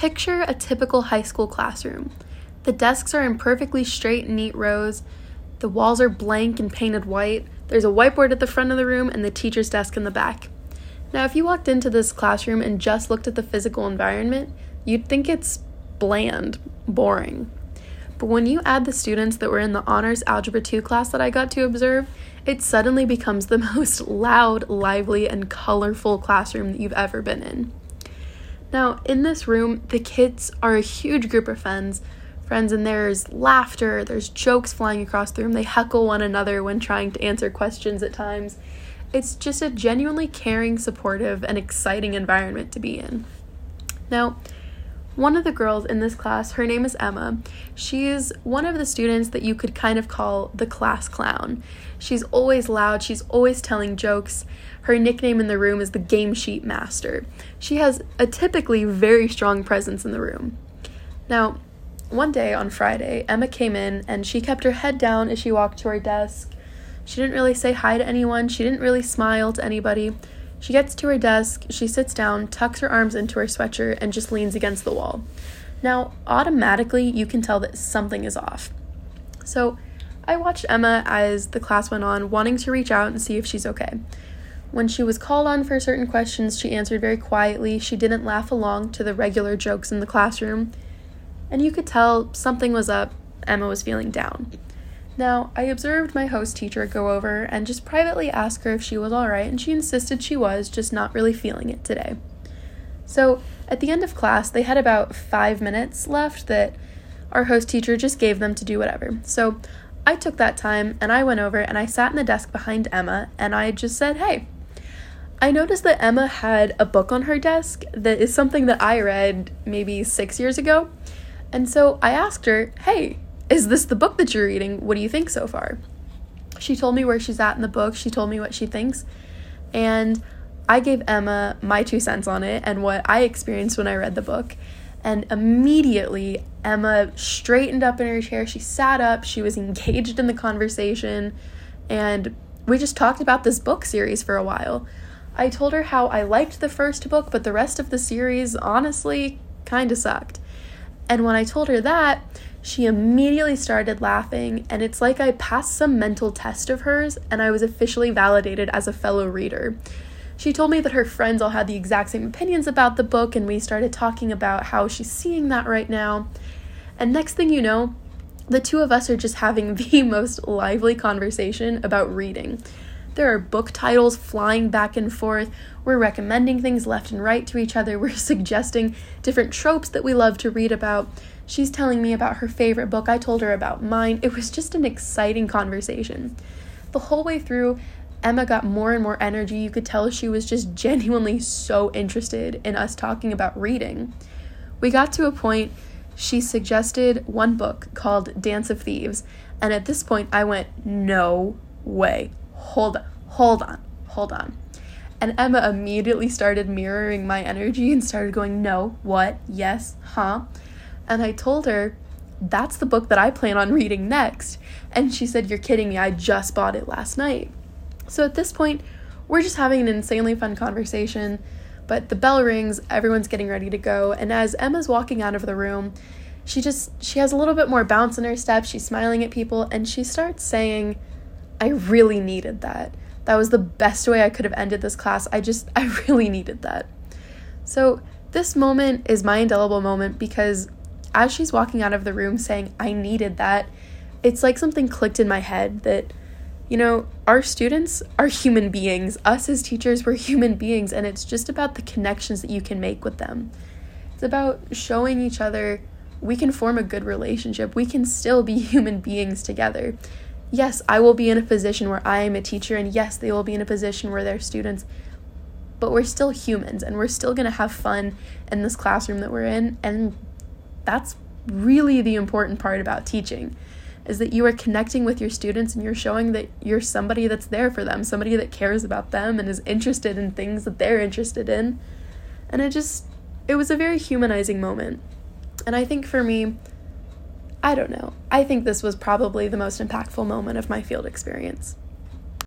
Picture a typical high school classroom. The desks are in perfectly straight and neat rows. The walls are blank and painted white. There's a whiteboard at the front of the room and the teacher's desk in the back. Now, if you walked into this classroom and just looked at the physical environment, you'd think it's bland, boring. But when you add the students that were in the Honors Algebra 2 class that I got to observe, it suddenly becomes the most loud, lively, and colorful classroom that you've ever been in. Now, in this room, the kids are a huge group of friends. Friends, and there's laughter, there's jokes flying across the room. They heckle one another when trying to answer questions at times. It's just a genuinely caring, supportive, and exciting environment to be in. Now, one of the girls in this class, her name is Emma. She is one of the students that you could kind of call the class clown. She's always loud, she's always telling jokes. Her nickname in the room is the Game Sheet Master. She has a typically very strong presence in the room. Now, one day on Friday, Emma came in and she kept her head down as she walked to her desk. She didn't really say hi to anyone, she didn't really smile to anybody. She gets to her desk, she sits down, tucks her arms into her sweatshirt, and just leans against the wall. Now, automatically, you can tell that something is off. So, I watched Emma as the class went on, wanting to reach out and see if she's okay. When she was called on for certain questions, she answered very quietly. She didn't laugh along to the regular jokes in the classroom. And you could tell something was up. Emma was feeling down. Now, I observed my host teacher go over and just privately ask her if she was alright, and she insisted she was, just not really feeling it today. So, at the end of class, they had about five minutes left that our host teacher just gave them to do whatever. So, I took that time and I went over and I sat in the desk behind Emma and I just said, Hey, I noticed that Emma had a book on her desk that is something that I read maybe six years ago. And so I asked her, Hey, is this the book that you're reading? What do you think so far? She told me where she's at in the book. She told me what she thinks. And I gave Emma my two cents on it and what I experienced when I read the book. And immediately, Emma straightened up in her chair. She sat up. She was engaged in the conversation. And we just talked about this book series for a while. I told her how I liked the first book, but the rest of the series honestly kind of sucked. And when I told her that, she immediately started laughing, and it's like I passed some mental test of hers and I was officially validated as a fellow reader. She told me that her friends all had the exact same opinions about the book, and we started talking about how she's seeing that right now. And next thing you know, the two of us are just having the most lively conversation about reading. There are book titles flying back and forth. We're recommending things left and right to each other. We're suggesting different tropes that we love to read about. She's telling me about her favorite book. I told her about mine. It was just an exciting conversation. The whole way through, Emma got more and more energy. You could tell she was just genuinely so interested in us talking about reading. We got to a point, she suggested one book called Dance of Thieves, and at this point I went, No way. Hold on, hold on, hold on. And Emma immediately started mirroring my energy and started going, No, what, yes, huh? And I told her, that's the book that I plan on reading next. And she said, You're kidding me. I just bought it last night. So at this point, we're just having an insanely fun conversation. But the bell rings, everyone's getting ready to go. And as Emma's walking out of the room, she just she has a little bit more bounce in her step. She's smiling at people and she starts saying, I really needed that. That was the best way I could have ended this class. I just I really needed that. So this moment is my indelible moment because as she's walking out of the room saying, I needed that, it's like something clicked in my head that, you know, our students are human beings. Us as teachers, we're human beings, and it's just about the connections that you can make with them. It's about showing each other we can form a good relationship. We can still be human beings together. Yes, I will be in a position where I am a teacher, and yes, they will be in a position where they're students, but we're still humans and we're still gonna have fun in this classroom that we're in, and that's really the important part about teaching is that you are connecting with your students and you're showing that you're somebody that's there for them, somebody that cares about them and is interested in things that they're interested in. And it just it was a very humanizing moment. And I think for me, I don't know. I think this was probably the most impactful moment of my field experience.